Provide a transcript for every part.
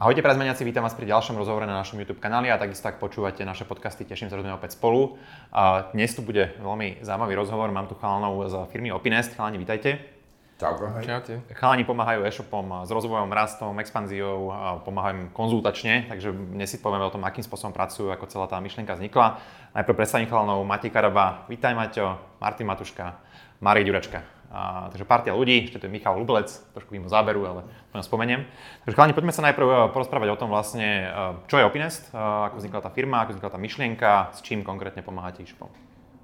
Ahojte prezmeniaci, vítam vás pri ďalšom rozhovore na našom YouTube kanáli a takisto ak počúvate naše podcasty, teším sa, že sme opäť spolu. A dnes tu bude veľmi zaujímavý rozhovor, mám tu chalanov z firmy Opinest. Chalani, vítajte. Čauko. Čaute. Chalani pomáhajú e-shopom s rozvojom, rastom, expanziou, a pomáhajú im konzultačne, takže dnes si povieme o tom, akým spôsobom pracujú, ako celá tá myšlienka vznikla. Najprv predstavím chalanov Matej Karaba, vítaj Maťo, Martin Matuška, Marek Ďuračka. A, takže partia ľudí, ešte tu je Michal Lubelec, trošku mimo záberu, ale to spomeniem. Takže chalani, poďme sa najprv eh, porozprávať o tom vlastne, eh, čo je Opinest, eh, ako vznikla tá firma, ako vznikla tá myšlienka, s čím konkrétne pomáhate e-shopom.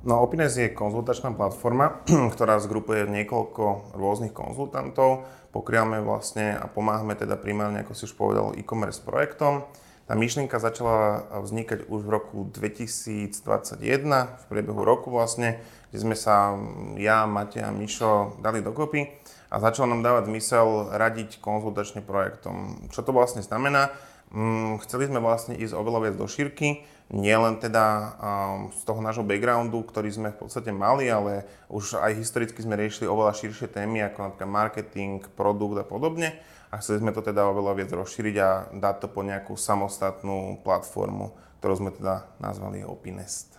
No Opinest je konzultačná platforma, ktorá zgrupuje niekoľko rôznych konzultantov. Pokrývame vlastne a pomáhame teda primárne, ako si už povedal, e-commerce projektom. Tá myšlienka začala vznikať už v roku 2021, v priebehu roku vlastne kde sme sa ja, Matej a Mišo dali dokopy a začalo nám dávať zmysel radiť konzultačne projektom. Čo to vlastne znamená? Mm, chceli sme vlastne ísť oveľa viac do šírky, nielen teda z toho nášho backgroundu, ktorý sme v podstate mali, ale už aj historicky sme riešili oveľa širšie témy, ako napríklad marketing, produkt a podobne. A chceli sme to teda oveľa viac rozšíriť a dať to po nejakú samostatnú platformu, ktorú sme teda nazvali Opinest.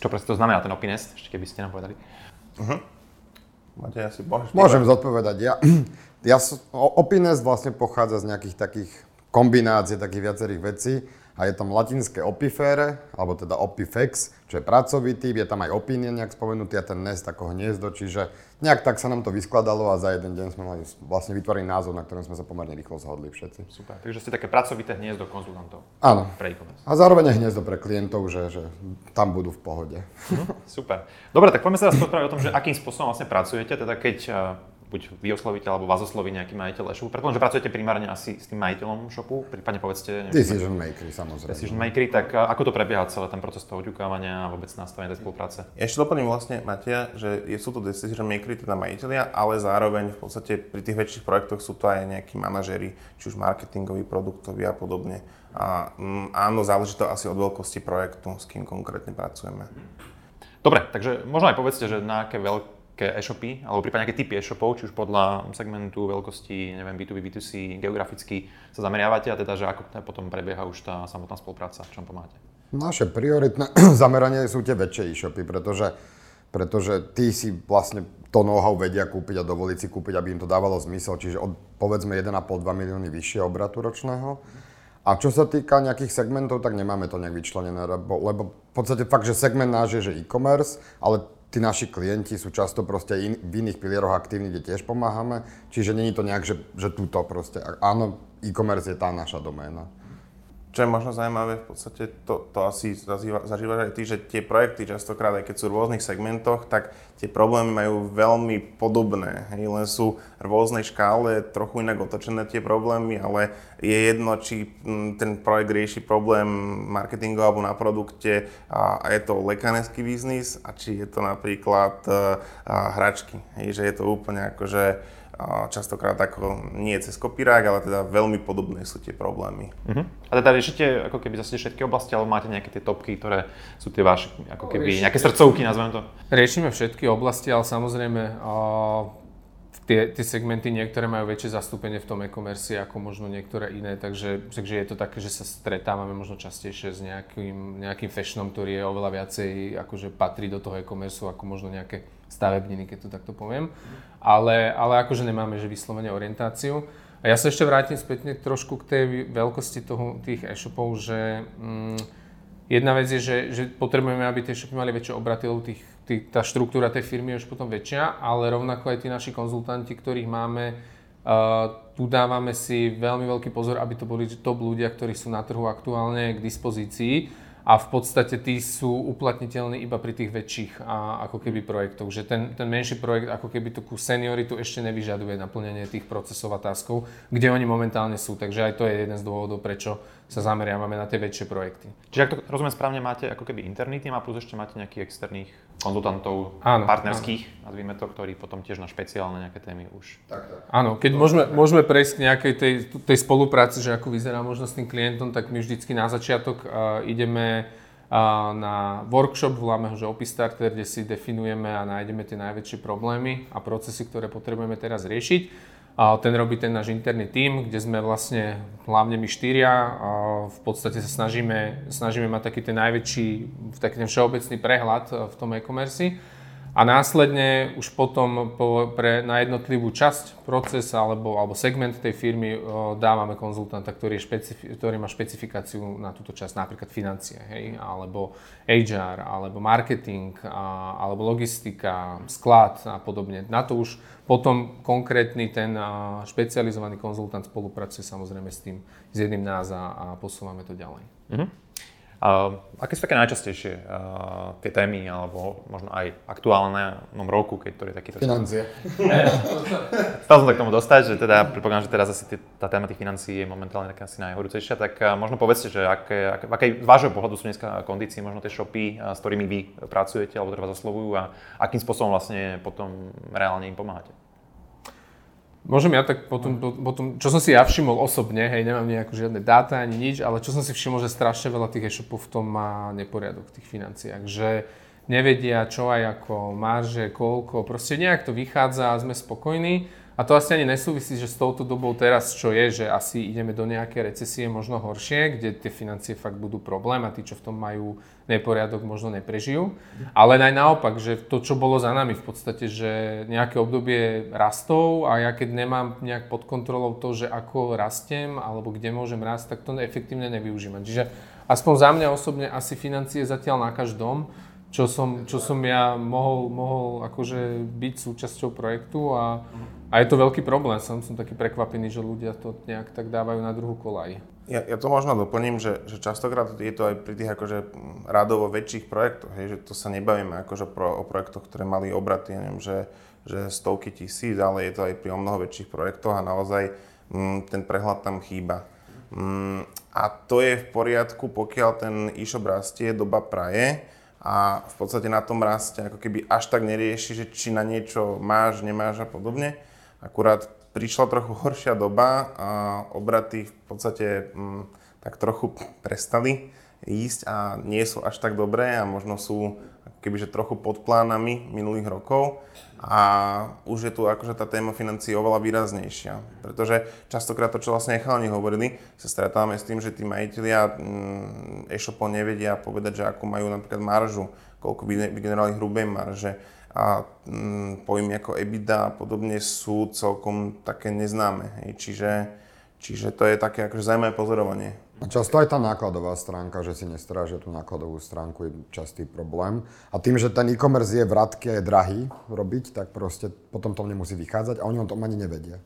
Čo presne to znamená ten Opinest, ešte keby ste nám povedali? Uh-huh. Máte asi môžeš Môžem zodpovedať ja. ja Opinest vlastne pochádza z nejakých takých kombinácií takých viacerých vecí a je tam latinské opifere, alebo teda opifex, čo je pracový typ, je tam aj opinion nejak spomenutý a ten nest ako hniezdo, čiže nejak tak sa nám to vyskladalo a za jeden deň sme mali vlastne vytvoriť názov, na ktorom sme sa pomerne rýchlo zhodli všetci. Super, takže ste také pracovité hniezdo konzultantov. Áno. Pre e-commerce. A zároveň hniezdo pre klientov, že, že tam budú v pohode. Super. Dobre, tak poďme sa teraz o tom, že akým spôsobom vlastne pracujete, teda keď buď vy oslovíte, alebo vás osloví nejaký majiteľ e-shopu. Predpokladám, že pracujete primárne asi s tým majiteľom shopu, prípadne povedzte... Decision makery, samozrejme. Decision makery, tak ako to prebieha celé ten proces toho oťukávania a vôbec nastavenia tej spolupráce? Ešte doplním vlastne, Matia, že sú to decision makery, teda majiteľia, ale zároveň v podstate pri tých väčších projektoch sú to aj nejakí manažery, či už marketingoví, produktoví a podobne. A mm, áno, záleží to asi od veľkosti projektu, s kým konkrétne pracujeme. Dobre, takže možno aj povedzte, že na aké veľké nejaké e-shopy, alebo prípadne nejaké typy e-shopov, či už podľa segmentu, veľkosti, neviem, B2B, B2C, geograficky sa zameriavate a teda, že ako potom prebieha už tá samotná spolupráca, v čom pomáhate? Naše prioritné zameranie sú tie väčšie e-shopy, pretože, pretože tí si vlastne to know-how vedia kúpiť a dovoliť si kúpiť, aby im to dávalo zmysel, čiže od povedzme 1,5-2 milióny vyššie obratu ročného. A čo sa týka nejakých segmentov, tak nemáme to nejak vyčlenené, lebo, lebo v podstate fakt, že segment náš je, že e-commerce, ale tí naši klienti sú často proste in, v iných pilieroch aktívni, kde tiež pomáhame, čiže není to nejak, že, že túto proste, áno, e-commerce je tá naša doména. Čo je možno zaujímavé, v podstate to, to asi zažívaš aj ty, že tie projekty častokrát, aj keď sú v rôznych segmentoch, tak tie problémy majú veľmi podobné. Hej, len sú v rôznej škále, trochu inak otočené tie problémy, ale je jedno, či mm, ten projekt rieši problém marketingu alebo na produkte a, a je to lekárenský biznis a či je to napríklad a, a hračky. Hej, že je to úplne akože častokrát ako nie cez kopírák, ale teda veľmi podobné sú tie problémy. Uh-huh. A teda riešite ako keby zase všetky oblasti, alebo máte nejaké tie topky, ktoré sú tie vaše, ako keby nejaké srdcovky, nazveme to? Riešime všetky oblasti, ale samozrejme tie, tie segmenty niektoré majú väčšie zastúpenie v tom e-commerce ako možno niektoré iné, takže, takže je to také, že sa stretávame možno častejšie s nejakým, nejakým fashionom, ktorý je oveľa viacej, akože patrí do toho e-commerce ako možno nejaké stavebniny, keď to takto poviem. Ale, ale akože nemáme že vyslovene orientáciu. A ja sa ešte vrátim spätne trošku k tej veľkosti toho, tých e-shopov, že mm, jedna vec je, že, že potrebujeme, aby tie e-shopy mali väčšie obraty, lebo tých, tých, tá štruktúra tej firmy je už potom väčšia, ale rovnako aj tí naši konzultanti, ktorých máme, uh, tu dávame si veľmi veľký pozor, aby to boli top ľudia, ktorí sú na trhu aktuálne k dispozícii a v podstate tí sú uplatniteľní iba pri tých väčších a, ako keby projektoch. Že ten, ten menší projekt ako keby tú senioritu ešte nevyžaduje naplnenie tých procesov a taskov, kde oni momentálne sú. Takže aj to je jeden z dôvodov, prečo sa zameriavame na tie väčšie projekty. Čiže ak to rozumiem správne, máte ako keby interný tým a plus ešte máte nejakých externých konzultantov áno, partnerských, áno. nazvime to, ktorí potom tiež na špeciálne nejaké témy už. Tak, tak. Áno, keď môžeme, môžeme prejsť k nejakej tej, tej spolupráci, že ako vyzerá možno s tým klientom, tak my vždycky na začiatok uh, ideme uh, na workshop, voláme ho, že Opis Starter, kde si definujeme a nájdeme tie najväčšie problémy a procesy, ktoré potrebujeme teraz riešiť A ten robí ten náš interný tím, kde sme vlastne hlavne my štyria a v podstate sa snažíme, snažíme mať taký ten najväčší, taký ten všeobecný prehľad v tom e-commerce a následne už potom po, pre, na jednotlivú časť procesa alebo, alebo segment tej firmy o, dávame konzultanta, ktorý, je špecifi- ktorý má špecifikáciu na túto časť, napríklad financie, hej, alebo HR, alebo marketing, a, alebo logistika, sklad a podobne. Na to už potom konkrétny ten a, špecializovaný konzultant spolupracuje samozrejme s tým, s jedným nás a, a posúvame to ďalej. Mm-hmm. Uh, aké sú také najčastejšie uh, tie témy, alebo možno aj aktuálne v roku, keď to je takýto... Financie. Stal som sa k tomu dostať, že teda predpokladám, že teraz asi tá téma tých financií je momentálne taká asi najhorúcejšia, tak uh, možno povedzte, že aké, aké, akej z vášho pohľadu sú dneska kondície, možno tie shopy, uh, s ktorými vy pracujete, alebo ktoré vás oslovujú a akým spôsobom vlastne potom reálne im pomáhate? Môžem ja tak potom, potom, čo som si ja všimol osobne, hej, nemám nejakú žiadne dáta ani nič, ale čo som si všimol, že strašne veľa tých e-shopov v tom má neporiadok v tých financiách, že nevedia čo aj ako marže, koľko, proste nejak to vychádza a sme spokojní. A to asi ani nesúvisí, že s touto dobou teraz, čo je, že asi ideme do nejakej recesie možno horšie, kde tie financie fakt budú problém a tí, čo v tom majú neporiadok, možno neprežijú. Ale aj naopak, že to, čo bolo za nami v podstate, že nejaké obdobie rastov a ja keď nemám nejak pod kontrolou to, že ako rastiem alebo kde môžem rásť, tak to efektívne nevyužívam. Čiže aspoň za mňa osobne asi financie zatiaľ na každom, čo som, čo som ja mohol, mohol akože byť súčasťou projektu a a je to veľký problém, som, som taký prekvapený, že ľudia to nejak tak dávajú na druhú kolaj. Ja, ja to možno doplním, že, že častokrát je to aj pri tých akože radovo väčších projektoch, hej, že to sa nebavíme akože pro, o projektoch, ktoré mali obraty, neviem, že, že stovky tisíc, ale je to aj pri o mnoho väčších projektoch a naozaj m, mm, ten prehľad tam chýba. M, mm, a to je v poriadku, pokiaľ ten e-shop rastie, doba praje, a v podstate na tom raste ako keby až tak nerieši, že či na niečo máš, nemáš a podobne. Akurát prišla trochu horšia doba a obraty v podstate m, mm, tak trochu prestali ísť a nie sú až tak dobré a možno sú kebyže trochu pod plánami minulých rokov a už je tu akože tá téma financií oveľa výraznejšia. Pretože častokrát to, čo vlastne chalani hovorili, sa stretávame s tým, že tí majiteľia mm, e-shopov nevedia povedať, že ako majú napríklad maržu, koľko vygenerovali hrubej marže, a mm, pojmy ako EBITDA a podobne sú celkom také neznáme. Čiže, čiže to je také akože zaujímavé pozorovanie. A často aj tá nákladová stránka, že si nestrážia tú nákladovú stránku, je častý problém. A tým, že ten e-commerce je vratky a je drahý robiť, tak proste potom to nemusí vychádzať a oni o tom ani nevedia.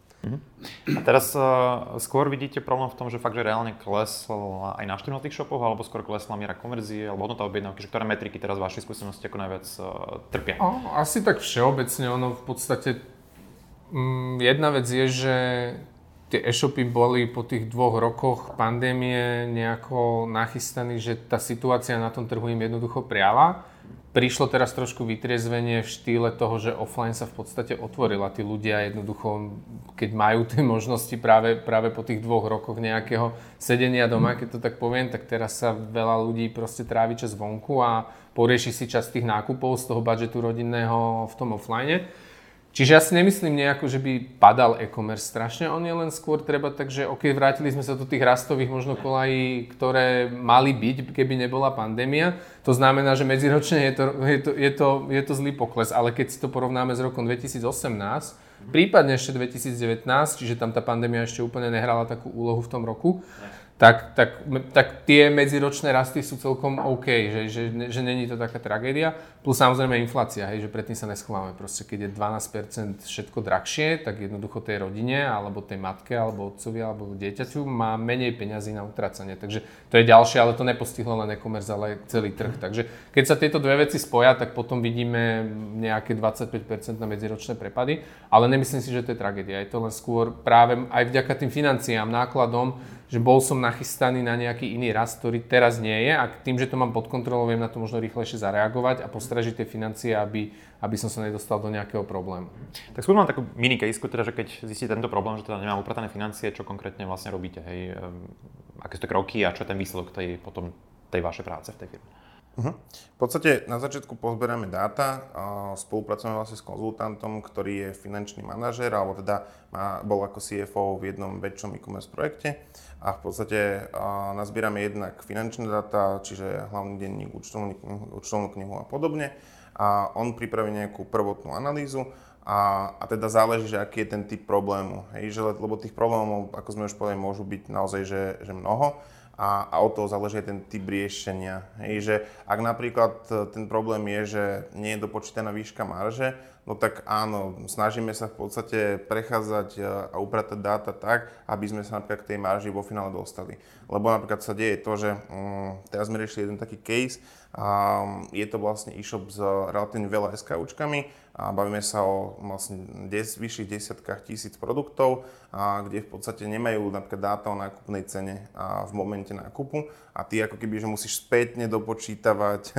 A teraz uh, skôr vidíte problém v tom, že fakt, že reálne klesla aj na tých shopoch, alebo skôr klesla miera konverzie, alebo hodnota objednávky, že ktoré metriky teraz v vašej skúsenosti ako najviac uh, trpia? O, asi tak všeobecne, ono v podstate mm, jedna vec je, že tie e-shopy boli po tých dvoch rokoch pandémie nejako nachystaní, že tá situácia na tom trhu im jednoducho priala prišlo teraz trošku vytriezvenie v štýle toho, že offline sa v podstate otvorila. Tí ľudia jednoducho, keď majú tie možnosti práve, práve po tých dvoch rokoch nejakého sedenia doma, keď to tak poviem, tak teraz sa veľa ľudí proste trávi čas vonku a porieši si čas tých nákupov z toho budžetu rodinného v tom offline. Čiže ja si nemyslím nejako, že by padal e-commerce strašne, on je len skôr treba tak, že ok, vrátili sme sa do tých rastových možno kolají, ktoré mali byť, keby nebola pandémia. To znamená, že medziročne je to, je to, je to, je to zlý pokles, ale keď si to porovnáme s rokom 2018, prípadne ešte 2019, čiže tam tá pandémia ešte úplne nehrala takú úlohu v tom roku, tak, tak, tak tie medziročné rasty sú celkom OK, že, že, že není to taká tragédia. Plus samozrejme inflácia, hej, že predtým sa neschováme. Proste keď je 12% všetko drahšie, tak jednoducho tej rodine, alebo tej matke, alebo otcovi, alebo dieťaťu má menej peňazí na utracanie. Takže to je ďalšie, ale to nepostihlo len e-commerce, ale celý trh. Takže keď sa tieto dve veci spoja, tak potom vidíme nejaké 25% na medziročné prepady. Ale nemyslím si, že to je tragédia. Je to len skôr práve aj vďaka tým financiám, nákladom, že bol som nachystaný na nejaký iný rast, ktorý teraz nie je a tým, že to mám pod kontrolou, viem na to možno rýchlejšie zareagovať a postražiť tie financie, aby, aby som sa nedostal do nejakého problému. Tak skôr mám takú mini case, teda, že keď zistíte tento problém, že teda nemám upratané financie, čo konkrétne vlastne robíte, hej, um, aké sú to kroky a čo je ten výsledok tej, potom tej vašej práce v tej firme? Uh-huh. V podstate na začiatku pozberáme dáta, spolupracujeme vlastne s konzultantom, ktorý je finančný manažer, alebo teda má, bol ako CFO v jednom väčšom e-commerce projekte a v podstate nazbierame jednak finančné dáta, čiže hlavný denník, účtovnú, knihu a podobne a on pripraví nejakú prvotnú analýzu a, a teda záleží, že aký je ten typ problému. Hej, že, lebo tých problémov, ako sme už povedali, môžu byť naozaj že, že mnoho a, a od toho záleží aj ten typ riešenia. Hej, že ak napríklad e, ten problém je, že nie je dopočítaná výška marže, no tak áno, snažíme sa v podstate prechádzať e, a upratať dáta tak, aby sme sa napríklad k tej marži vo finále dostali. Lebo napríklad sa deje to, že um, teraz sme riešili jeden taký case, je to vlastne e-shop s relatívne veľa SKUčkami bavíme sa o vlastne des, vyšších desiatkách tisíc produktov, kde v podstate nemajú napríklad dáta o nákupnej cene v momente nákupu. A ty ako keby, že musíš spätne dopočítavať e,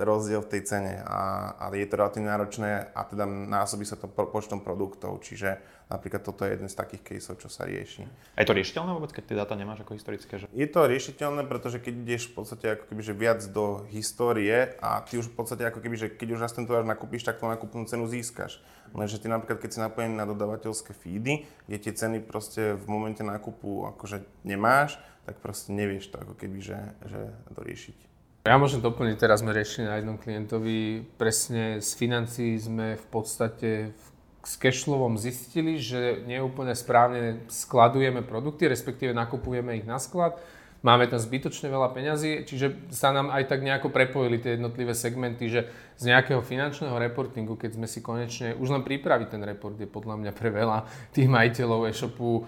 rozdiel v tej cene. A, a je to relatívne náročné a teda násobí sa to počtom produktov, čiže Napríklad toto je jeden z takých caseov, čo sa rieši. A je to riešiteľné vôbec, keď tie dáta nemáš ako historické? Že... Je to riešiteľné, pretože keď ideš v podstate ako keby, že viac do histórie a ty už v podstate ako keby, že keď už raz ten tovar nakúpiš, tak tú nákupnú cenu získaš. Lenže ty napríklad, keď si napojený na dodavateľské feedy, kde tie ceny proste v momente nákupu akože nemáš, tak proste nevieš to ako keby, že, že doriešiť. Ja môžem doplniť, teraz sme riešili na jednom klientovi, presne z financií sme v podstate v s cashflowom zistili, že neúplne správne skladujeme produkty, respektíve nakupujeme ich na sklad. Máme tam zbytočne veľa peňazí, čiže sa nám aj tak nejako prepojili tie jednotlivé segmenty, že z nejakého finančného reportingu, keď sme si konečne, už len pripraviť ten report je podľa mňa pre veľa tých majiteľov e-shopu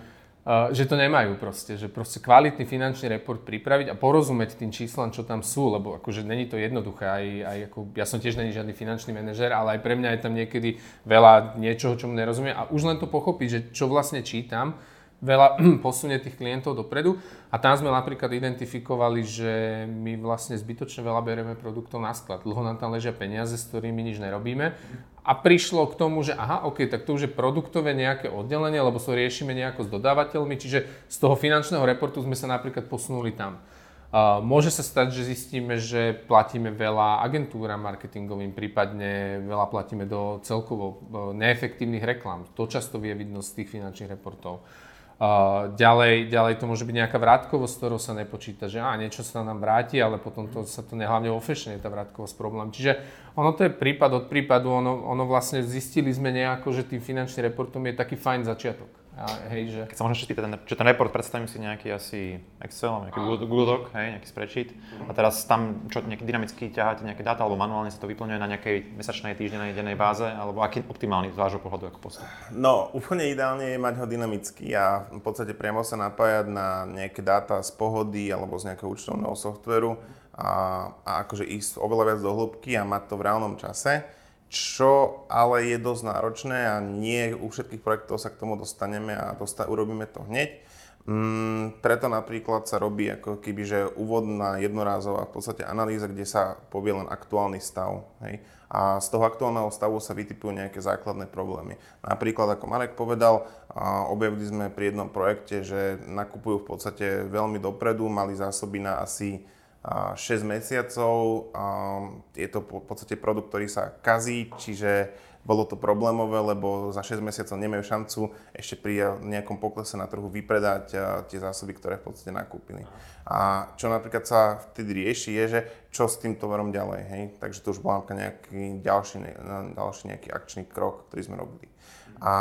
že to nemajú proste, že proste kvalitný finančný report pripraviť a porozumieť tým číslam, čo tam sú, lebo akože není to jednoduché, aj, aj ako, ja som tiež není žiadny finančný manažer, ale aj pre mňa je tam niekedy veľa niečoho, čomu nerozumiem. A už len to pochopiť, že čo vlastne čítam, veľa posunie tých klientov dopredu. A tam sme napríklad identifikovali, že my vlastne zbytočne veľa berieme produktov na sklad. Dlho nám tam ležia peniaze, s ktorými nič nerobíme a prišlo k tomu, že aha, ok, tak to už je produktové nejaké oddelenie, lebo so riešime nejako s dodávateľmi, čiže z toho finančného reportu sme sa napríklad posunuli tam. Uh, môže sa stať, že zistíme, že platíme veľa agentúram marketingovým, prípadne veľa platíme do celkovo uh, neefektívnych reklám. To často vie vidno z tých finančných reportov. Uh, ďalej, ďalej to môže byť nejaká vrátkovosť, ktorou sa nepočíta, že á, niečo sa nám vráti, ale potom to, sa to hlavne vo fashion je tá vrátkovosť problém. Čiže ono to je prípad od prípadu, ono, ono vlastne zistili sme nejako, že tým finančným reportom je taký fajn začiatok. A, hej, že... Keď sa môžem spýtať, ten, čo ten report, predstavím si nejaký asi Excel, nejaký Google, Google Doc, hej, nejaký spreadsheet. A teraz tam čo nejaký dynamicky ťaháte nejaké dáta, alebo manuálne sa to vyplňuje na nejakej mesačnej, týždennej, dennej báze, alebo aký optimálny z vášho pohľadu ako postup? No, úplne ideálne je mať ho dynamicky a v podstate priamo sa napájať na nejaké dáta z pohody alebo z nejakého účtovného softveru a, a akože ísť oveľa viac do hĺbky a mať to v reálnom čase čo ale je dosť náročné a nie u všetkých projektov sa k tomu dostaneme a dosta- urobíme to hneď. Mm, preto napríklad sa robí ako keby, že úvodná jednorázová v podstate analýza, kde sa povie len aktuálny stav. Hej? A z toho aktuálneho stavu sa vytipujú nejaké základné problémy. Napríklad, ako Marek povedal, objavili sme pri jednom projekte, že nakupujú v podstate veľmi dopredu, mali zásoby na asi 6 mesiacov. Je to v podstate produkt, ktorý sa kazí, čiže bolo to problémové, lebo za 6 mesiacov nemajú šancu ešte pri nejakom poklese na trhu vypredať tie zásoby, ktoré v podstate nakúpili. A čo napríklad sa vtedy rieši, je, že čo s tým tovarom ďalej, hej? Takže to už bol nejaký ďalší, ďalší nejaký akčný krok, ktorý sme robili. A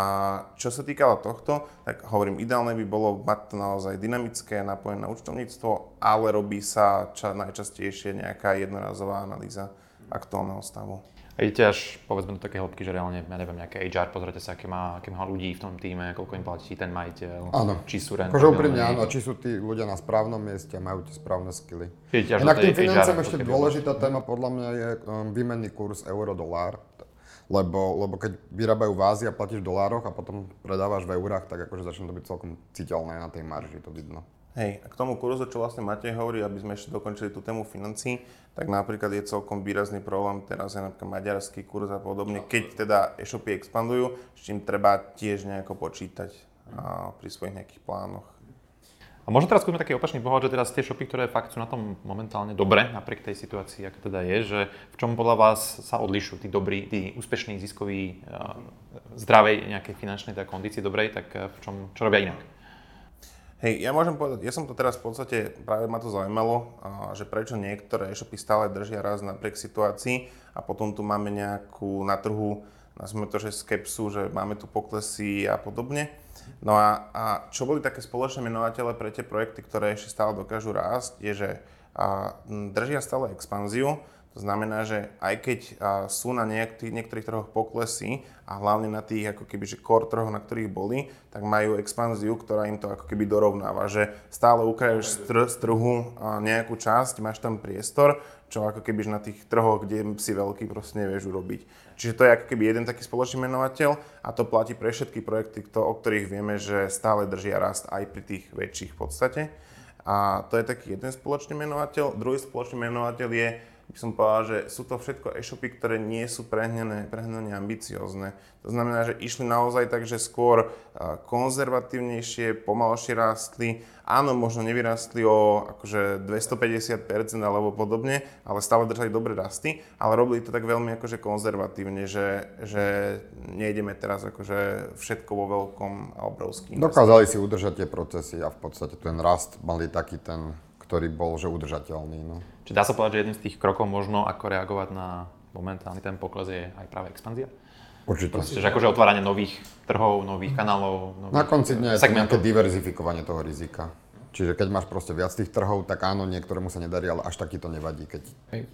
čo sa týkalo tohto, tak hovorím, ideálne by bolo mať to naozaj dynamické, napojené na účtovníctvo, ale robí sa ča, najčastejšie nejaká jednorazová analýza aktuálneho stavu. A idete až, povedzme, do také hĺbky, že reálne, ja neviem, nejaké HR, pozrite sa, aké má, aké má ľudí v tom týme, koľko im platí ten majiteľ, áno. či sú rent. Akože úprimne áno, či sú tí ľudia na správnom mieste a majú tie správne skily. Inak tým financiám ešte dôležitá téma podľa mňa je um, výmenný kurz euro-dolár lebo, lebo keď vyrábajú v Ázii a platíš v dolároch a potom predávaš v eurách, tak akože začne to byť celkom citeľné na tej marži, to vidno. Hej, a k tomu kurzu, čo vlastne Matej hovorí, aby sme ešte dokončili tú tému financí, tak napríklad je celkom výrazný problém, teraz je napríklad maďarský kurz a podobne, keď teda e-shopy expandujú, s čím treba tiež nejako počítať a, pri svojich nejakých plánoch. A možno teraz skúsme taký opačný pohľad, že teraz tie shopy, ktoré fakt sú na tom momentálne dobre, napriek tej situácii, aká teda je, že v čom podľa vás sa odlišujú tí dobrí, tí úspešní, ziskoví, zdravej nejakej finančnej teda kondícii dobrej, tak v čom, čo robia inak? Hej, ja môžem povedať, ja som to teraz v podstate, práve ma to zaujímalo, že prečo niektoré e-shopy stále držia raz napriek situácii a potom tu máme nejakú na trhu, nazvime to, že skepsu, že máme tu poklesy a podobne. No a, a čo boli také spoločné menovatele pre tie projekty, ktoré ešte stále dokážu rásť, je, že a, držia stále expanziu, to znamená, že aj keď sú na niektorých, niektorých trhoch poklesy a hlavne na tých ako keby, že core trhoch, na ktorých boli, tak majú expanziu, ktorá im to ako keby dorovnáva, že stále ukrajuješ z, tr- trhu nejakú časť, máš tam priestor, čo ako keby na tých trhoch, kde si veľký, proste nevieš urobiť. Čiže to je ako keby jeden taký spoločný menovateľ a to platí pre všetky projekty, o ktorých vieme, že stále držia rast aj pri tých väčších v podstate. A to je taký jeden spoločný menovateľ. Druhý spoločný menovateľ je, by som povedal, že sú to všetko e-shopy, ktoré nie sú prehnané, prehnané ambiciozne. To znamená, že išli naozaj tak, že skôr konzervatívnejšie, pomalšie rástli. Áno, možno nevyrastli o akože 250% alebo podobne, ale stále držali dobré rasty, ale robili to tak veľmi akože konzervatívne, že, že nejdeme teraz akože všetko vo veľkom a obrovským. Dokázali si udržať tie procesy a v podstate ten rast mali taký ten, ktorý bol že udržateľný. No. Či dá sa povedať, že jedným z tých krokov možno, ako reagovať na momentálny ten pokles je aj práve expanzia? Určite. Čiže akože otváranie nových trhov, nových kanálov, nových Na konci dňa je to nejaké diverzifikovanie toho rizika. Čiže keď máš proste viac tých trhov, tak áno, niektorému sa nedarí, ale až taký to nevadí. Keď...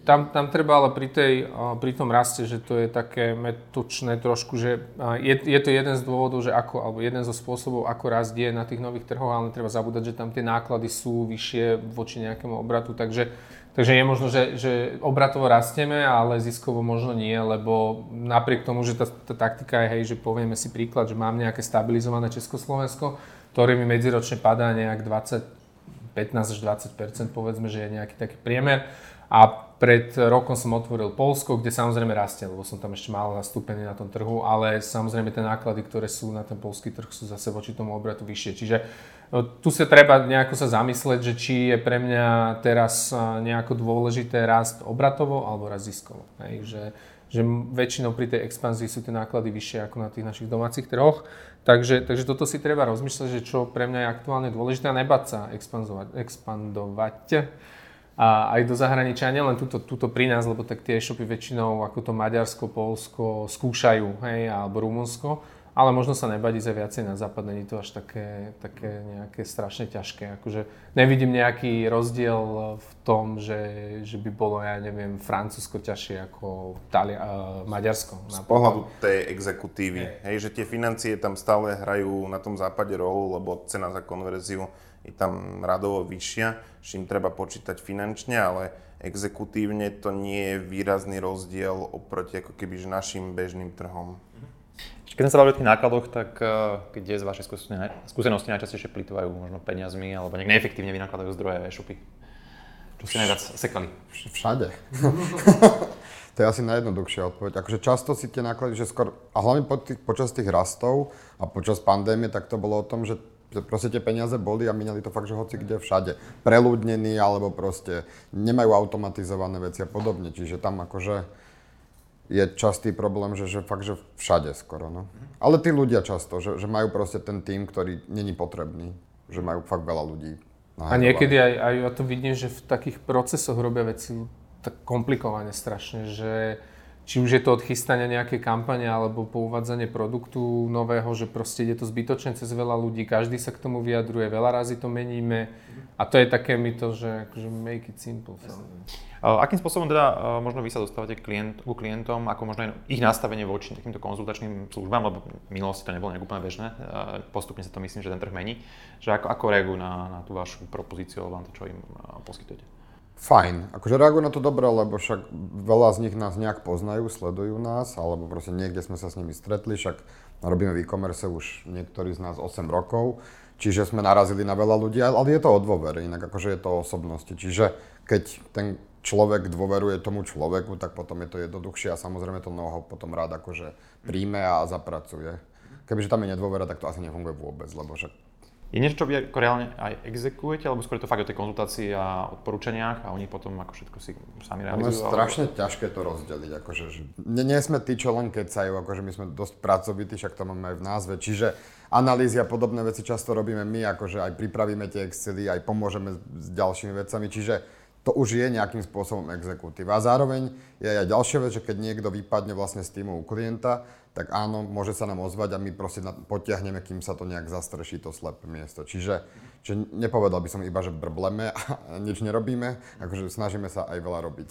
Tam, tam treba ale pri, tej, pri tom raste, že to je také metučné trošku, že je, je to jeden z dôvodov, že ako, alebo jeden zo spôsobov, ako rast je na tých nových trhoch, ale treba zabúdať, že tam tie náklady sú vyššie voči nejakému obratu, takže Takže je možno, že, že obratovo rastieme, ale ziskovo možno nie, lebo napriek tomu, že tá, tá taktika je, hej, že povieme si príklad, že mám nejaké stabilizované Československo, ktoré mi medziročne padá nejak 20, 15 až 20% povedzme, že je nejaký taký priemer. A pred rokom som otvoril Polsko, kde samozrejme rastie, lebo som tam ešte málo nastúpený na tom trhu, ale samozrejme tie náklady, ktoré sú na ten polský trh, sú zase voči tomu obratu vyššie. Čiže No, tu sa treba nejako sa zamyslieť, že či je pre mňa teraz nejako dôležité rast obratovo alebo rast ziskovo. Hej, že, že väčšinou pri tej expanzii sú tie náklady vyššie ako na tých našich domácich trhoch. Takže, takže toto si treba rozmýšľať, že čo pre mňa je aktuálne dôležité a nebať sa expandovať, expandovať a aj do zahraničia, nielen tuto, tuto pri nás, lebo tak tie e-shopy väčšinou ako to Maďarsko, Polsko skúšajú, hej, alebo Rumunsko ale možno sa nebadí za viacej na západ, není to až také, také nejaké strašne ťažké. Akože nevidím nejaký rozdiel v tom, že, že by bolo, ja neviem, Francúzsko ťažšie ako Talia, uh, Maďarsko. Z pohľadu tej exekutívy, hej. hej, že tie financie tam stále hrajú na tom západe rolu, lebo cena za konverziu je tam radovo vyššia, s čím treba počítať finančne, ale exekutívne to nie je výrazný rozdiel oproti ako keby našim bežným trhom. Keď sme sa bavili o tých nákladoch, tak uh, kde z vašej skúsenosti najčastejšie plýtvajú možno peniazmi alebo nejak neefektívne vynakladajú zdroje e-shopy? Čo ste najviac sekali? Všade. to je asi najjednoduchšia odpoveď. Akože často si tie náklady, že skôr, a hlavne po tých, počas tých rastov a počas pandémie, tak to bolo o tom, že proste tie peniaze boli a minali to fakt, že hoci kde všade. Preľudnení alebo proste nemajú automatizované veci a podobne. Čiže tam akože je častý problém, že, že fakt, že všade skoro, no. Ale tí ľudia často, že, že majú proste ten tým, ktorý není potrebný, že majú fakt veľa ľudí. A niekedy aj, aj ja to vidím, že v takých procesoch robia veci tak komplikovane strašne, že či už je to od chystania nejakej kampane alebo po uvádzanie produktu nového, že proste je to zbytočne cez veľa ľudí, každý sa k tomu vyjadruje, veľa razy to meníme a to je také mi to, že akože make it simple. Akým spôsobom teda možno vy sa dostávate klient, ku klientom, ako možno ich nastavenie voči takýmto konzultačným službám, lebo v minulosti to nebolo nejak úplne bežné, postupne sa to myslím, že ten trh mení, že ako, ako reagujú na, na tú vašu propozíciu alebo na to, čo im poskytujete? Fajn. Akože reagujú na to dobre, lebo však veľa z nich nás nejak poznajú, sledujú nás, alebo proste niekde sme sa s nimi stretli, však robíme v e-commerce už niektorí z nás 8 rokov, čiže sme narazili na veľa ľudí, ale je to o dôvere, inak akože je to o osobnosti. Čiže keď ten človek dôveruje tomu človeku, tak potom je to jednoduchšie a samozrejme to mnoho potom rád akože príjme a zapracuje. Kebyže tam je nedôvera, tak to asi nefunguje vôbec, lebo však Je niečo, čo vy ako reálne aj exekujete, alebo skôr je to fakt o tej konzultácii a odporúčaniach a oni potom ako všetko si sami realizujú? No, je strašne alebo... ťažké to rozdeliť. Akože, že nie, nie sme tí, čo len kecajú, akože my sme dosť pracovití, však to máme aj v názve. Čiže analýzy a podobné veci často robíme my, akože aj pripravíme tie Excely, aj pomôžeme s ďalšími vecami. Čiže to už je nejakým spôsobom exekutív. A zároveň je aj ďalšia vec, že keď niekto vypadne vlastne z týmu u klienta, tak áno, môže sa nám ozvať a my proste potiahneme, kým sa to nejak zastrší, to slepé miesto. Čiže, čiže nepovedal by som iba, že brbleme a nič nerobíme, akože snažíme sa aj veľa robiť.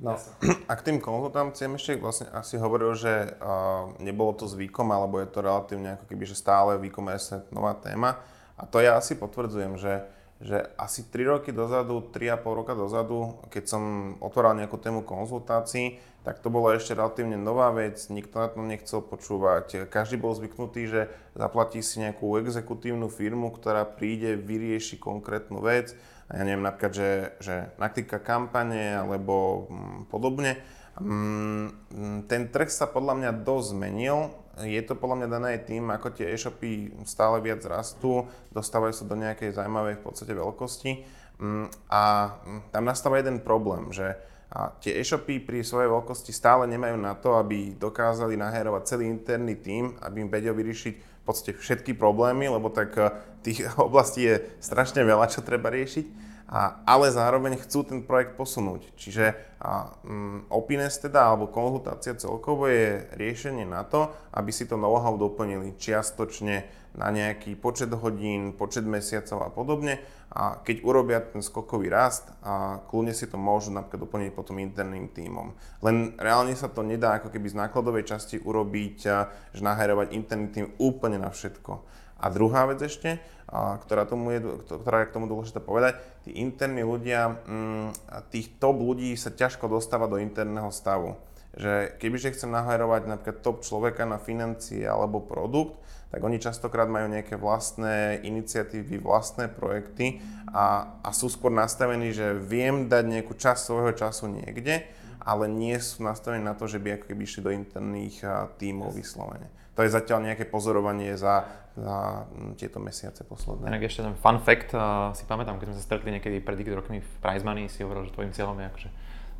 No, a k tým konzultanciám ešte vlastne asi hovoril, že uh, nebolo to zvykom, alebo je to relatívne ako keby, že stále v e-commerce nová téma. A to ja asi potvrdzujem, že že asi 3 roky dozadu, 3,5 roka dozadu, keď som otváral nejakú tému konzultácií, tak to bola ešte relatívne nová vec, nikto na to nechcel počúvať. Každý bol zvyknutý, že zaplatí si nejakú exekutívnu firmu, ktorá príde, vyrieši konkrétnu vec. Ja neviem, napríklad, že, že naklika kampane alebo hm, podobne. Mm, ten trh sa podľa mňa dosť zmenil je to podľa mňa dané tým, ako tie e-shopy stále viac rastú, dostávajú sa do nejakej zaujímavej v podstate veľkosti. Mm, a mm, tam nastáva jeden problém, že a tie e-shopy pri svojej veľkosti stále nemajú na to, aby dokázali naherovať celý interný tím, aby im vedel vyriešiť v podstate všetky problémy, lebo tak eh, tých oblastí je strašne veľa, čo treba riešiť ale zároveň chcú ten projekt posunúť. Čiže a, mm, Opines teda, alebo konzultácia celkovo je riešenie na to, aby si to know-how doplnili čiastočne na nejaký počet hodín, počet mesiacov a podobne. A keď urobia ten skokový rast, a kľudne si to môžu napríklad doplniť potom interným tímom. Len reálne sa to nedá ako keby z nákladovej časti urobiť, že naherovať interný tým úplne na všetko. A druhá vec ešte, ktorá, tomu je, ktorá je k tomu dôležité povedať, tí interní ľudia, mm, tých top ľudí sa ťažko dostáva do interného stavu. Že kebyže chcem nahajrovať napríklad top človeka na financie alebo produkt, tak oni častokrát majú nejaké vlastné iniciatívy, vlastné projekty a, a sú skôr nastavení, že viem dať nejakú časť svojho času niekde, ale nie sú nastavení na to, že by ako keby išli do interných tímov vyslovene. To je zatiaľ nejaké pozorovanie za, za tieto mesiace posledné. Inak ešte ten fun fact, uh, si pamätám, keď sme sa stretli niekedy pred x rokmi v Prize Money, si hovoril, že tvojim cieľom je akože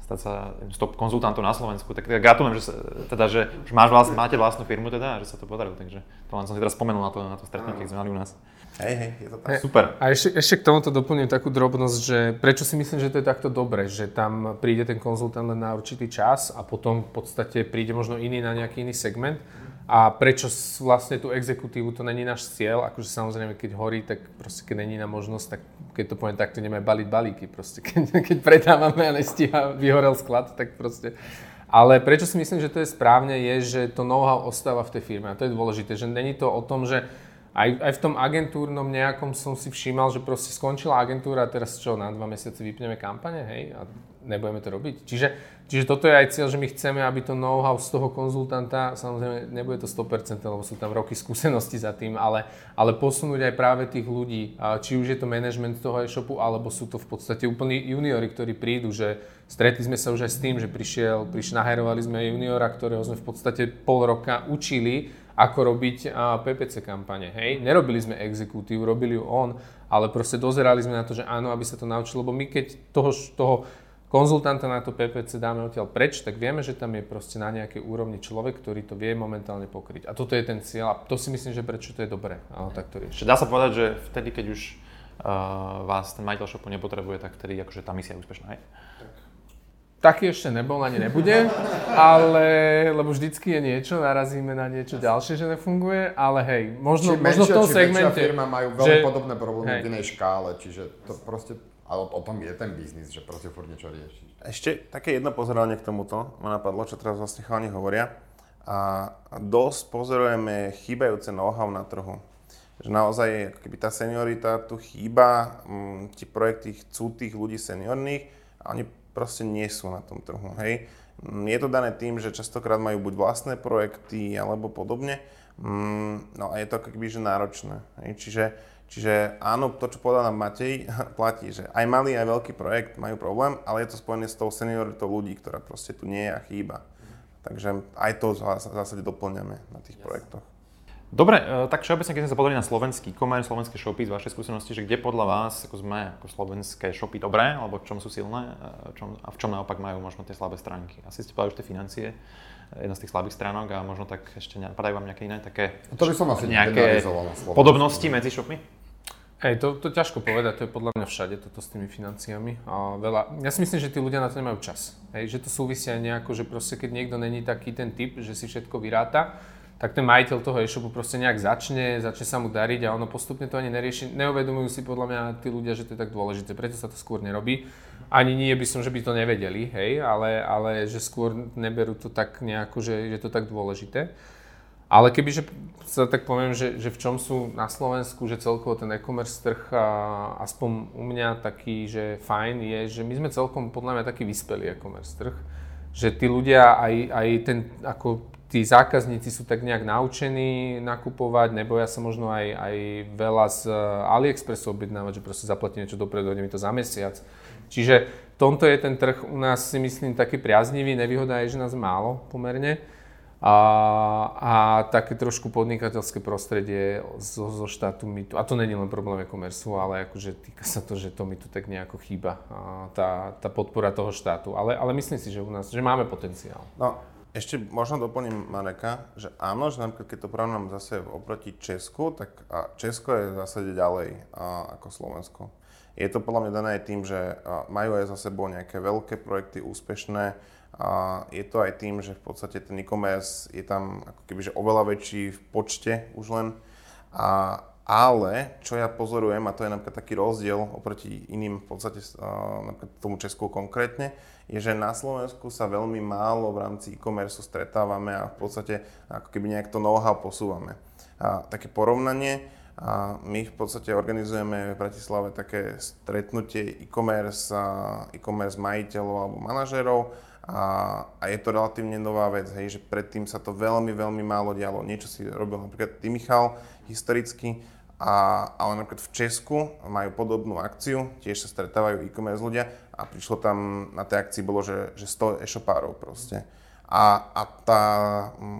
stať sa stop konzultantom na Slovensku, tak teda gratulujem, že, sa, teda, že už máš vlast, máte vlastnú firmu teda, že sa to podarilo, takže to len som si teraz spomenul na to, na to stretnutie, keď sme mali u nás. Hej, hej, je to tak. Hey, Super. A ešte, ešte k tomuto doplním takú drobnosť, že prečo si myslím, že to je takto dobre, že tam príde ten konzultant len na určitý čas a potom v podstate príde možno iný na nejaký iný segment a prečo vlastne tú exekutívu, to není náš cieľ, akože samozrejme, keď horí, tak proste keď není na možnosť, tak keď to poviem takto, nemáme baliť balíky proste. Keď, keď predávame a nestíha, vyhorel sklad, tak proste. Ale prečo si myslím, že to je správne, je, že to know-how ostáva v tej firme. A to je dôležité, že není to o tom, že aj, aj v tom agentúrnom nejakom som si všímal, že proste skončila agentúra a teraz čo, na dva mesiace vypneme kampane, hej? A nebudeme to robiť. Čiže, čiže toto je aj cieľ, že my chceme, aby to know-how z toho konzultanta, samozrejme nebude to 100%, lebo sú tam roky skúsenosti za tým, ale, ale posunúť aj práve tých ľudí, či už je to management toho e-shopu, alebo sú to v podstate úplní juniori, ktorí prídu, že stretli sme sa už aj s tým, že prišiel, prišiel naherovali sme juniora, ktorého sme v podstate pol roka učili, ako robiť PPC kampane. Hej? Nerobili sme exekutív, robili ju on, ale proste dozerali sme na to, že áno, aby sa to naučilo, lebo my keď toho, toho konzultanta na to PPC dáme odtiaľ preč, tak vieme, že tam je proste na nejakej úrovni človek, ktorý to vie momentálne pokryť. A toto je ten cieľ a to si myslím, že prečo to je dobré. Ale tak to rieši. Dá sa povedať, že vtedy, keď už uh, vás ten majiteľ shopu nepotrebuje, tak vtedy akože tá misia je úspešná, hej? Taký ešte nebol, ani nebude, ale, lebo vždycky je niečo, narazíme na niečo ďalšie, že nefunguje, ale hej, možno, či možno menšia, v tom segmente. firma majú veľmi že, podobné problémy hej. v inej škále, čiže to proste ale o, o tom je ten biznis, že proste furt niečo rieši. Ešte také jedno pozorovanie k tomuto ma napadlo, čo teraz vlastne chalani hovoria. A dosť pozorujeme chýbajúce know-how na trhu. Že naozaj, keby tá seniorita tu chýba, m, mm, tie projekty chcú tých ľudí seniorných a oni proste nie sú na tom trhu, hej. Mm, je to dané tým, že častokrát majú buď vlastné projekty alebo podobne, mm, no a je to ako keby že náročné, hej. Čiže Čiže áno, to, čo povedal nám Matej, platí, že aj malý, aj veľký projekt majú problém, ale je to spojené s tou senioritou ľudí, ktorá proste tu nie je a chýba. Takže aj to v zásade doplňame na tých Jasne. projektoch. Dobre, e, tak všeobecne, keď sme sa pozreli na slovenský e-commerce, slovenské shopy z vašej skúsenosti, že kde podľa vás ako sme ako slovenské shopy dobré, alebo v čom sú silné e, čom, a v čom naopak majú možno tie slabé stránky? Asi ste povedali už tie financie, jedna z tých slabých stránok a možno tak ešte napadajú vám nejaké iné také to by som asi nejaké podobnosti medzi shopmi? Hej, to, to ťažko povedať, to je podľa mňa všade toto s tými financiami. A veľa, ja si myslím, že tí ľudia na to nemajú čas. Hej, že to súvisia nejako, že proste keď niekto není taký ten typ, že si všetko vyráta, tak ten majiteľ toho e-shopu proste nejak začne, začne sa mu dariť a ono postupne to ani nerieši. Neuvedomujú si podľa mňa tí ľudia, že to je tak dôležité, preto sa to skôr nerobí. Ani nie by som, že by to nevedeli, hej, ale, ale že skôr neberú to tak nejako, že je to tak dôležité. Ale kebyže sa tak poviem, že, že v čom sú na Slovensku, že celkovo ten e-commerce trh, a aspoň u mňa taký, že fajn je, že my sme celkom podľa mňa taký vyspelý e-commerce trh, že tí ľudia aj, aj ten, ako tí zákazníci sú tak nejak naučení nakupovať, neboja sa možno aj, aj veľa z eh, AliExpressu objednávať, že proste zaplatím niečo dopredu, mi to za mesiac. Čiže tomto je ten trh u nás si myslím taký priaznivý, nevýhoda je, že nás málo pomerne. A, a také trošku podnikateľské prostredie zo, zo štátu mi tu, a to není len problém e-commerce, ale akože týka sa to, že to mi tu tak nejako chýba, tá, tá podpora toho štátu. Ale, ale myslím si, že u nás, že máme potenciál. No, ešte možno doplním Mareka, že áno, že napríklad keď to porovnám zase oproti Česku, tak Česko je v zásade ďalej ako Slovensko. Je to podľa mňa dané aj tým, že majú aj za sebou nejaké veľké projekty úspešné. A je to aj tým, že v podstate ten e-commerce je tam ako keby že oveľa väčší v počte už len. A, ale čo ja pozorujem, a to je napríklad taký rozdiel oproti iným v podstate napríklad tomu Česku konkrétne, je, že na Slovensku sa veľmi málo v rámci e-commerce stretávame a v podstate ako keby nejak to know-how posúvame. A také porovnanie, a my v podstate organizujeme v Bratislave také stretnutie e-commerce, e-commerce majiteľov alebo manažérov a, a je to relatívne nová vec, hej, že predtým sa to veľmi, veľmi málo dialo. Niečo si robil napríklad ty, Michal, historicky, a, ale napríklad v Česku majú podobnú akciu, tiež sa stretávajú e-commerce ľudia a prišlo tam, na tej akcii bolo, že, že 100 e-shopárov proste. A, a tá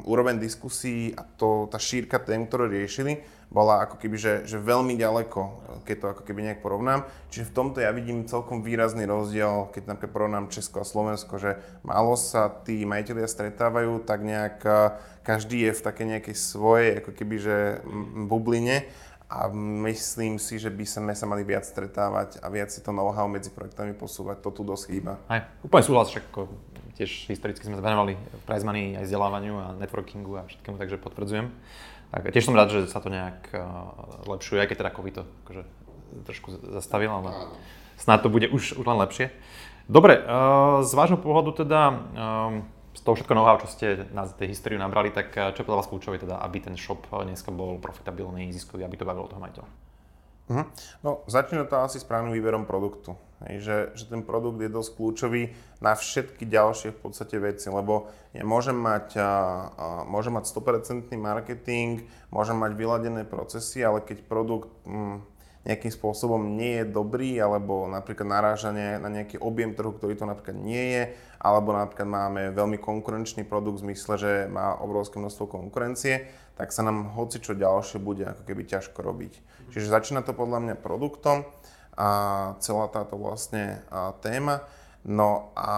úroveň diskusí a to, tá šírka tém, ktoré riešili, bola ako keby, že, že veľmi ďaleko, keď to ako keby nejak porovnám. Čiže v tomto ja vidím celkom výrazný rozdiel, keď napríklad porovnám Česko a Slovensko, že málo sa tí majiteľia stretávajú, tak nejak každý je v také nejakej svojej ako keby, že bubline a myslím si, že by sme sa mali viac stretávať a viac si to know-how medzi projektami posúvať. To tu dosť chýba. Aj, úplne súhlas, však tiež historicky sme venovali prize money aj vzdelávaniu a networkingu a všetkému, takže potvrdzujem. Tak, tiež som rád, že sa to nejak uh, lepšuje, aj keď teda COVID to akože trošku zastavil, ale snad to bude už, už len lepšie. Dobre, uh, z vášho pohľadu teda z toho všetko know-how, čo ste na tej históriu nabrali, tak eh, čo je podľa vás kľúčové, teda, aby ten shop eh, dneska bol profitabilný, ziskový, aby to bavilo toho majiteľa? Uh-huh. No, začne to asi správnym výberom produktu. Hej, že, že ten produkt je dosť kľúčový na všetky ďalšie v podstate veci, lebo ja môžem mať, a, a, môžem mať 100% marketing, môžem mať vyladené procesy, ale keď produkt mm, nejakým spôsobom nie je dobrý, alebo napríklad naráža na nejaký objem trhu, ktorý to napríklad nie je, alebo napríklad máme veľmi konkurenčný produkt v zmysle, že má obrovské množstvo konkurencie, tak sa nám hoci čo ďalšie bude ako keby ťažko robiť. Čiže začína to podľa mňa produktom a celá táto vlastne téma. No a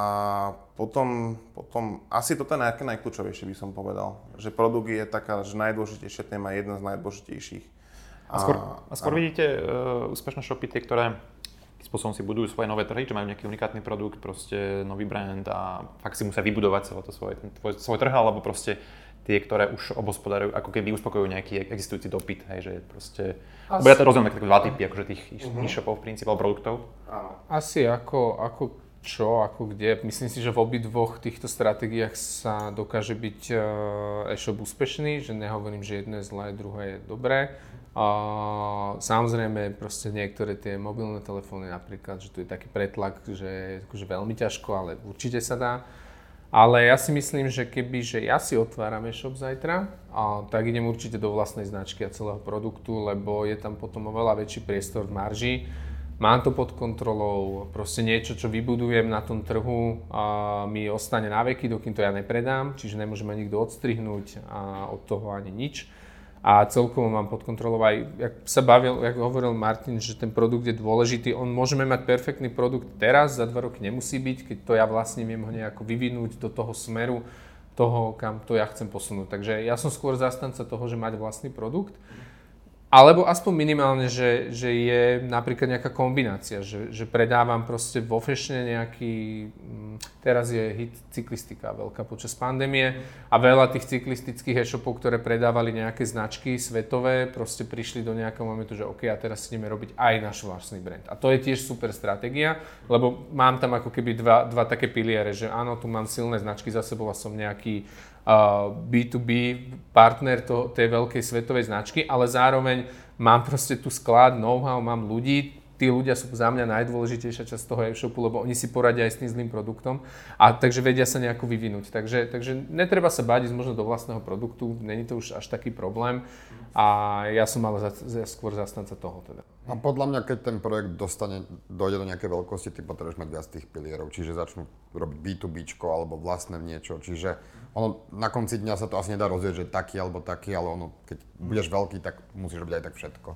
potom, potom asi toto je najkľúčovejšie by som povedal, že produkt je taká, že najdôležitejšia téma, jedna z najdôležitejších. A skôr, a skôr a... vidíte uh, úspešné shopy, tie, ktoré spôsobom si budujú svoje nové trhy, že majú nejaký unikátny produkt, proste nový brand a fakt si musia vybudovať celé to svoje, ten, tvoj, svoj trh, alebo proste tie, ktoré už obospodarujú, ako keby uspokojujú nejaký existujúci dopyt, hej, že proste... Asi... Ja to rozumiem také dva typy, akože tých uh-huh. e-shopov, v princípe, produktov. Asi ako, ako čo, ako kde. Myslím si, že v obidvoch týchto stratégiách sa dokáže byť uh, e-shop úspešný, že nehovorím, že jedno je zlé, druhé je dobré. A samozrejme proste niektoré tie mobilné telefóny napríklad, že tu je taký pretlak, že akože veľmi ťažko, ale určite sa dá. Ale ja si myslím, že keby, že ja si otváram e-shop zajtra, a tak idem určite do vlastnej značky a celého produktu, lebo je tam potom oveľa väčší priestor v marži. Mám to pod kontrolou, proste niečo, čo vybudujem na tom trhu, a mi ostane na veky, dokým to ja nepredám, čiže nemôžeme nikto odstrihnúť a od toho ani nič. A celkovo mám pod kontrolou aj, jak sa bavil, jak hovoril Martin, že ten produkt je dôležitý, on môžeme mať perfektný produkt teraz, za dva roky nemusí byť, keď to ja vlastne viem ho nejako vyvinúť do toho smeru, toho, kam to ja chcem posunúť. Takže ja som skôr zastanca toho, že mať vlastný produkt. Alebo aspoň minimálne, že, že je napríklad nejaká kombinácia, že, že predávam proste vo fashione nejaký, mm, teraz je hit cyklistika veľká počas pandémie a veľa tých cyklistických e-shopov, ktoré predávali nejaké značky svetové, proste prišli do nejakého momentu, že OK, a teraz ideme robiť aj náš vlastný brand. A to je tiež super stratégia, lebo mám tam ako keby dva, dva také piliere, že áno, tu mám silné značky za sebou a som nejaký B2B partner to, tej veľkej svetovej značky, ale zároveň mám proste tu sklad, know-how, mám ľudí, tí ľudia sú za mňa najdôležitejšia časť toho e-shopu, lebo oni si poradia aj s tým zlým produktom a takže vedia sa nejako vyvinúť. Takže, takže netreba sa báť ísť možno do vlastného produktu, není to už až taký problém a ja som ale za, za, skôr zastanca toho teda. A podľa mňa, keď ten projekt dostane, dojde do nejakej veľkosti, ty potrebuješ mať viac tých pilierov, čiže začnú robiť B2B alebo vlastné niečo, čiže ono na konci dňa sa to asi nedá rozvieť, že taký alebo taký, ale ono, keď budeš veľký, tak musíš robiť aj tak všetko.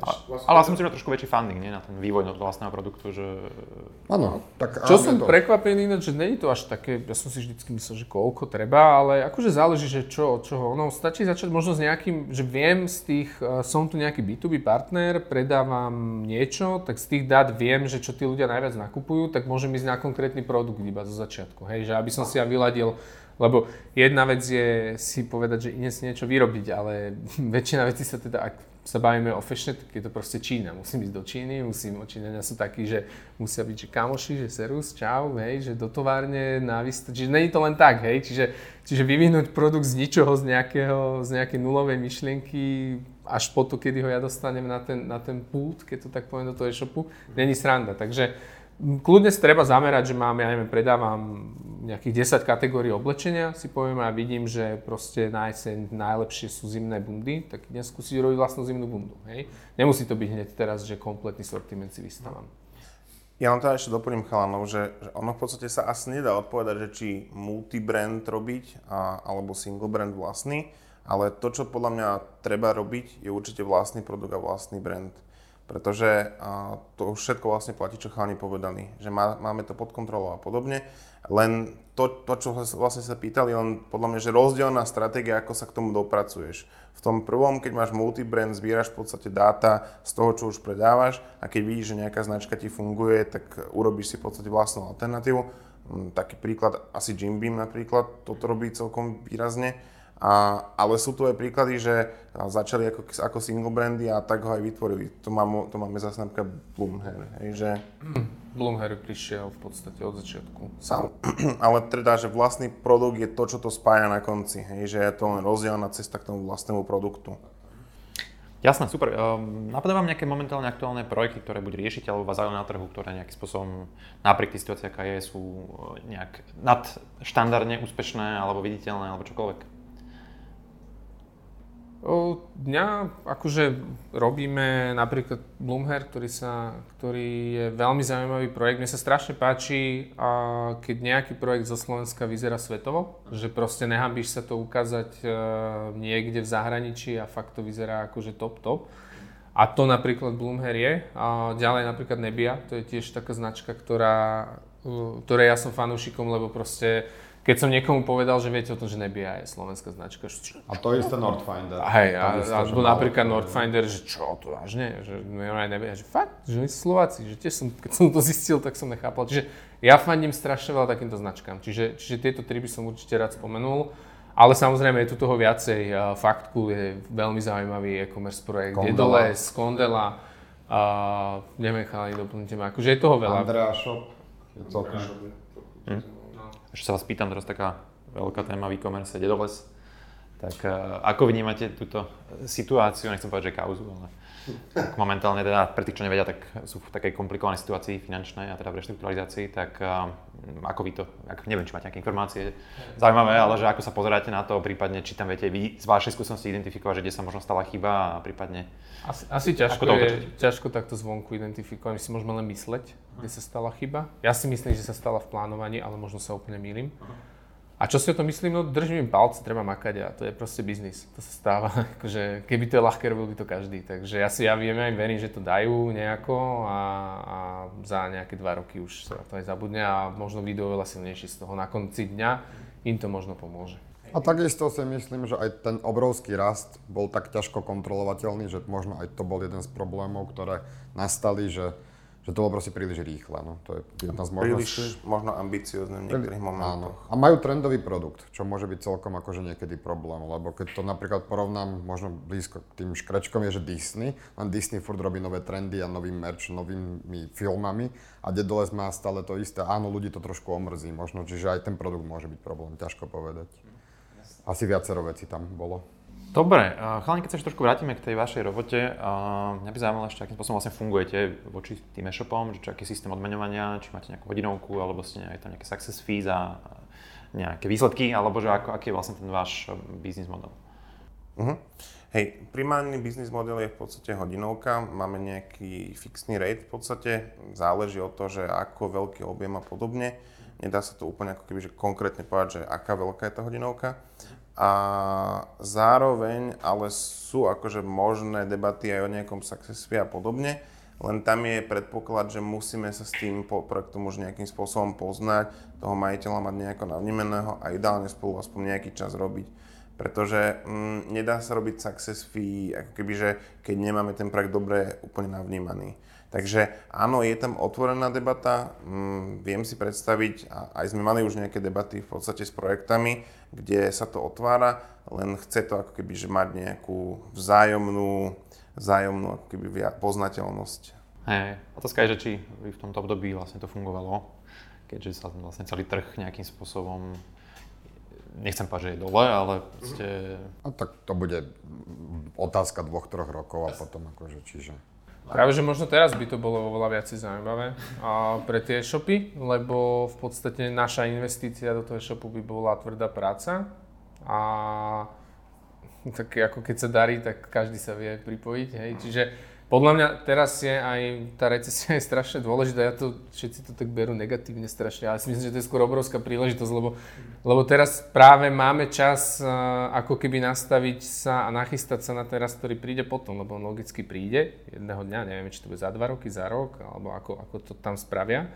Ale, ale asi musíš mať trošku väčší funding, nie? Na ten vývoj vlastného produktu, že... Áno, tak Čo som to... prekvapený, že není to až také, ja som si vždycky myslel, že koľko treba, ale akože záleží, že čo, od čoho. Ono stačí začať možno s nejakým, že viem z tých, uh, som tu nejaký B2B partner, predávam niečo, tak z tých dát viem, že čo tí ľudia najviac nakupujú, tak môžem ísť na konkrétny produkt iba zo začiatku. Hej, že aby som si ja vyladil lebo jedna vec je si povedať, že si niečo vyrobiť, ale väčšina vecí sa teda, ak sa bavíme o fashion, tak je to proste Čína. Musím ísť do Číny, musím, Číňania sú takí, že musia byť, že kamoši, že serus, čau, hej, že do továrne, na výstav, čiže není to len tak, hej, čiže, čiže vyvinúť produkt z ničoho, z, nejakého, z nejakej nulovej myšlienky, až po to, kedy ho ja dostanem na ten, na ten pult, keď to tak poviem do toho e-shopu, není sranda. Takže kľudne si treba zamerať, že mám, ja neviem, predávam nejakých 10 kategórií oblečenia, si poviem a vidím, že proste na jeseň najlepšie sú zimné bundy, tak dnes skúsiť robiť vlastnú zimnú bundu. Hej? Nemusí to byť hneď teraz, že kompletný sortiment si vystávam. Ja vám teda ešte doplním chalanov, že, že ono v podstate sa asi nedá odpovedať, že či multibrand robiť a, alebo single brand vlastný, ale to, čo podľa mňa treba robiť, je určite vlastný produkt a vlastný brand pretože a, to všetko vlastne platí, čo chalani povedali, že má, máme to pod kontrolou a podobne. Len to, to, čo vlastne sa pýtali, len podľa mňa, že rozdielna stratégia, ako sa k tomu dopracuješ. V tom prvom, keď máš multibrand, zbieraš v podstate dáta z toho, čo už predávaš a keď vidíš, že nejaká značka ti funguje, tak urobíš si v podstate vlastnú alternatívu. Hm, taký príklad, asi Jim Beam napríklad, toto robí celkom výrazne a, ale sú tu aj príklady, že začali ako, ako single brandy a tak ho aj vytvorili. To, mám, to máme zase napríklad Bloomhair, hej, že... Bloomhair prišiel v podstate od začiatku. Sám. Ale teda, že vlastný produkt je to, čo to spája na konci, hej, že je to len rozdielna cesta k tomu vlastnému produktu. Jasné, super. Um, napadá vám nejaké momentálne aktuálne projekty, ktoré buď riešite alebo vás na trhu, ktoré nejakým spôsobom, napriek tej situácii, aká je, sú e, nejak nadštandardne úspešné alebo viditeľné alebo čokoľvek? Dňa akože robíme napríklad Bloomhair, ktorý, sa, ktorý je veľmi zaujímavý projekt. Mne sa strašne páči, keď nejaký projekt zo Slovenska vyzerá svetovo, že proste nehambíš sa to ukázať e, niekde v zahraničí a fakt to vyzerá akože top top. A to napríklad Bloomhair je. A ďalej napríklad Nebia, to je tiež taká značka, ktorá, ktorej ja som fanúšikom, lebo proste keď som niekomu povedal, že viete o tom, že Nebia je slovenská značka. Čo, a to isté Nordfinder. Hej, a, a, a napríklad Nordfinder, že čo to vážne, že Nebia, že fakt, že oni sú Slováci, že tiež som, keď som to zistil, tak som nechápal. Čiže ja fandím strašne veľa takýmto značkám, čiže, čiže tieto tri by som určite rád spomenul. Ale samozrejme je tu toho viacej. Faktku je veľmi zaujímavý e-commerce projekt. Kondela. Jedoles, Kondela, uh, neviem, chalani, doplňte ma. Akože je toho veľa. Andrea Shop. Je celkom. Hm. Ešte sa vás pýtam, teraz taká veľká téma v e-commerce, Dedoles. Tak uh, ako vnímate túto situáciu, nechcem povedať, že kauzu, ale tak momentálne teda, pre tých, čo nevedia, tak sú v takej komplikovanej situácii finančnej a teda v reštrukturalizácii, tak uh, ako vy to, ako, neviem, či máte nejaké informácie zaujímavé, ale že ako sa pozeráte na to, prípadne či tam viete vy z vašej skúsenosti identifikovať, že kde sa možno stala chyba a prípadne... Asi, asi ťažko, je, ťažko takto zvonku identifikovať, my si môžeme len mysleť, kde sa stala chyba. Ja si myslím, že sa stala v plánovaní, ale možno sa úplne mýlim. A čo si o to myslím? No držím im palce, treba makať a to je proste biznis. To sa stáva. akože, keby to je ľahké, robil by to každý. Takže ja si ja viem, aj verím, že to dajú nejako a, a za nejaké dva roky už sa to aj zabudne a možno video veľa silnejší z toho. Na konci dňa im to možno pomôže. A takisto si myslím, že aj ten obrovský rast bol tak ťažko kontrolovateľný, že možno aj to bol jeden z problémov, ktoré nastali, že že to bolo proste príliš rýchle. No. To je jedna z možností. Príliš možno ambiciozne v niektorých momentoch. Áno. A majú trendový produkt, čo môže byť celkom akože niekedy problém, lebo keď to napríklad porovnám možno blízko k tým škrečkom je, že Disney, len Disney furt robí nové trendy a nový merch, novými filmami a Dedoles má stále to isté. Áno, ľudí to trošku omrzí možno, čiže aj ten produkt môže byť problém, ťažko povedať. Asi viacero vecí tam bolo. Dobre, chalani, keď sa ešte trošku vrátime k tej vašej robote, mňa by zaujímalo ešte, akým spôsobom vlastne fungujete voči tým e-shopom, či aký systém odmeňovania, či máte nejakú hodinovku, alebo ste aj tam nejaké success fees a nejaké výsledky, alebo že ako, aký je vlastne ten váš biznis model? Uh-huh. Hej, primárny biznis model je v podstate hodinovka, máme nejaký fixný rate v podstate, záleží od toho, že ako veľký objem a podobne. Nedá sa to úplne ako keby, že konkrétne povedať, že aká veľká je tá hodinovka a zároveň ale sú akože možné debaty aj o nejakom success fee a podobne, len tam je predpoklad, že musíme sa s tým projektom už nejakým spôsobom poznať, toho majiteľa mať nejako navnímeného a ideálne spolu aspoň nejaký čas robiť. Pretože mm, nedá sa robiť success fee, ako keby, že keď nemáme ten projekt dobre úplne navnímaný. Takže áno, je tam otvorená debata, mm, viem si predstaviť, a aj sme mali už nejaké debaty v podstate s projektami, kde sa to otvára, len chce to ako keby, že mať nejakú vzájomnú, vzájomnú ako keby poznateľnosť. Hej, otázka je, že či v tomto období vlastne to fungovalo, keďže sa vlastne celý trh nejakým spôsobom nechcem povedať, že je dole, ale proste... A tak to bude otázka dvoch, troch rokov a potom akože, čiže... Práve, že možno teraz by to bolo oveľa viac zaujímavé a pre tie e-shopy, lebo v podstate naša investícia do toho e-shopu by bola tvrdá práca a tak ako keď sa darí, tak každý sa vie pripojiť, hej. Čiže podľa mňa teraz je aj tá recesia je strašne dôležitá, ja to, všetci to tak berú negatívne strašne, ale si myslím, že to je skôr obrovská príležitosť, lebo, lebo teraz práve máme čas uh, ako keby nastaviť sa a nachystať sa na teraz, ktorý príde potom, lebo on logicky príde jedného dňa, neviem, či to bude za dva roky, za rok, alebo ako, ako to tam spravia.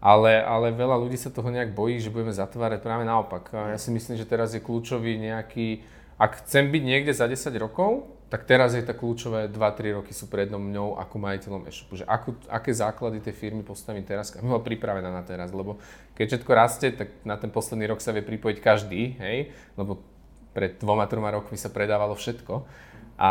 Ale, ale veľa ľudí sa toho nejak bojí, že budeme zatvárať práve naopak. Ja si myslím, že teraz je kľúčový nejaký, ak chcem byť niekde za 10 rokov, tak teraz je tá kľúčové 2-3 roky sú pred mňou ako majiteľom e-shopu. Že akú, aké základy tej firmy postavím teraz, aby bola pripravená na teraz. Lebo keď všetko rastie, tak na ten posledný rok sa vie pripojiť každý, hej? Lebo pred dvoma, troma rokmi sa predávalo všetko. A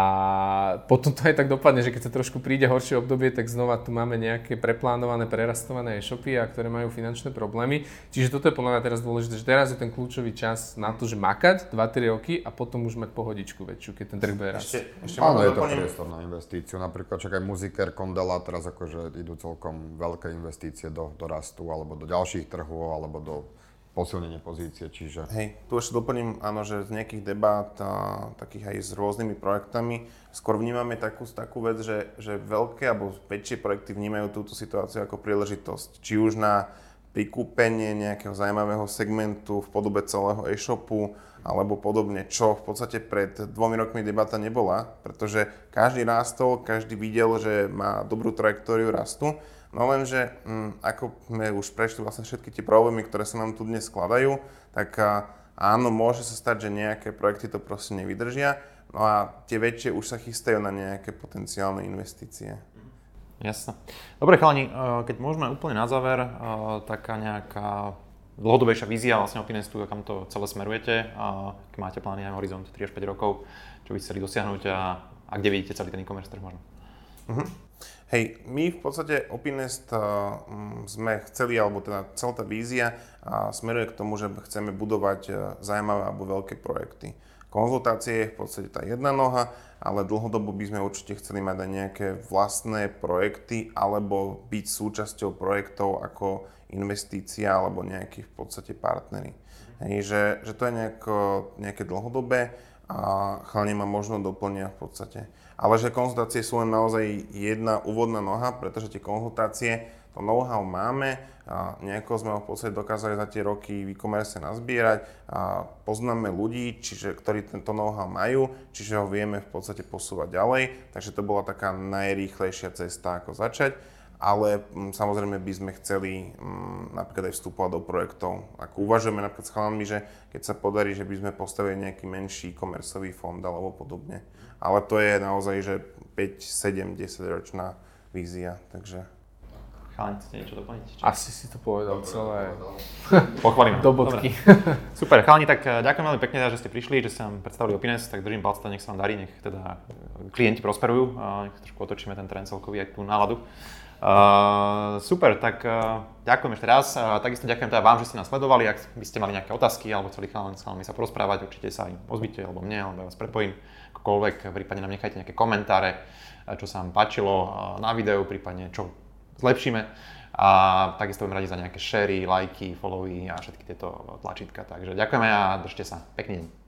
potom to aj tak dopadne, že keď sa trošku príde horšie obdobie, tak znova tu máme nejaké preplánované, prerastované e-shopy, a ktoré majú finančné problémy. Čiže toto je podľa mňa teraz dôležité, že teraz je ten kľúčový čas na to, že makať 2-3 roky a potom už mať pohodičku väčšiu, keď ten trh bude rásť. Ešte, ešte Áno, je to priestor na investíciu. Napríklad čak aj Muziker, Kondela teraz akože idú celkom veľké investície do, do rastu alebo do ďalších trhov alebo do posilnenie pozície, čiže... Hej, tu ešte doplním, áno, že z nejakých debát, a, takých aj s rôznymi projektami, skôr vnímame takú, takú vec, že, že veľké alebo väčšie projekty vnímajú túto situáciu ako príležitosť. Či už na prikúpenie nejakého zaujímavého segmentu v podobe celého e-shopu, alebo podobne, čo v podstate pred dvomi rokmi debata nebola, pretože každý rástol, každý videl, že má dobrú trajektóriu rastu No lenže, m, mm, ako sme už prešli vlastne všetky tie problémy, ktoré sa nám tu dnes skladajú, tak a, áno, môže sa stať, že nejaké projekty to proste nevydržia, no a tie väčšie už sa chystajú na nejaké potenciálne investície. Jasné. Dobre chalani, e, keď môžeme úplne na záver, e, taká nejaká dlhodobejšia vízia vlastne o Pinestu, kam to celé smerujete, keď máte plány aj horizont 3 až 5 rokov, čo by chceli dosiahnuť a, a kde vidíte celý ten e-commerce trh možno? Uh-huh. Hej, my v podstate Opinest uh, sme chceli, alebo teda celá tá vízia uh, smeruje k tomu, že chceme budovať uh, zaujímavé alebo veľké projekty. Konzultácie je v podstate tá jedna noha, ale dlhodobo by sme určite chceli mať aj nejaké vlastné projekty alebo byť súčasťou projektov ako investícia alebo nejakí v podstate partnery. Hej, že, že to je nejako, nejaké dlhodobé a chalani ma možno doplnia v podstate. Ale že konzultácie sú len naozaj jedna úvodná noha, pretože tie konzultácie to know-how máme, a nejako sme ho v podstate dokázali za tie roky v e-commerce nazbierať a poznáme ľudí, čiže, ktorí tento know-how majú, čiže ho vieme v podstate posúvať ďalej, takže to bola taká najrýchlejšia cesta, ako začať ale m, mm, samozrejme by sme chceli m, mm, napríklad aj vstupovať do projektov. Ako uvažujeme napríklad s chalami, že keď sa podarí, že by sme postavili nejaký menší komercový fond alebo podobne. Ale to je naozaj, že 5, 7, 10 ročná vízia, takže... Chalani, chcete niečo doplniť? Či? Asi si to povedal Dobre, celé. Pochválime. Do bodky. Super, chalani, tak eh, ďakujem veľmi pekne, že ste prišli, že ste nám predstavili Opines, tak držím palce, nech sa vám darí, nech teda klienti prosperujú, a nech trošku otočíme ten trend celkový aj tú náladu. Uh, super, tak uh, ďakujem ešte raz. Uh, takisto ďakujem teda vám, že ste nás sledovali. Ak by ste mali nejaké otázky alebo chceli s sa porozprávať, určite sa im ozvite alebo mne, alebo ja vás prepojím akokoľvek. Prípadne nám nechajte nejaké komentáre, čo sa vám páčilo na videu, prípadne čo zlepšíme. A takisto budem radi za nejaké shary, lajky, followy a všetky tieto tlačítka. Takže ďakujeme a držte sa. Pekný deň.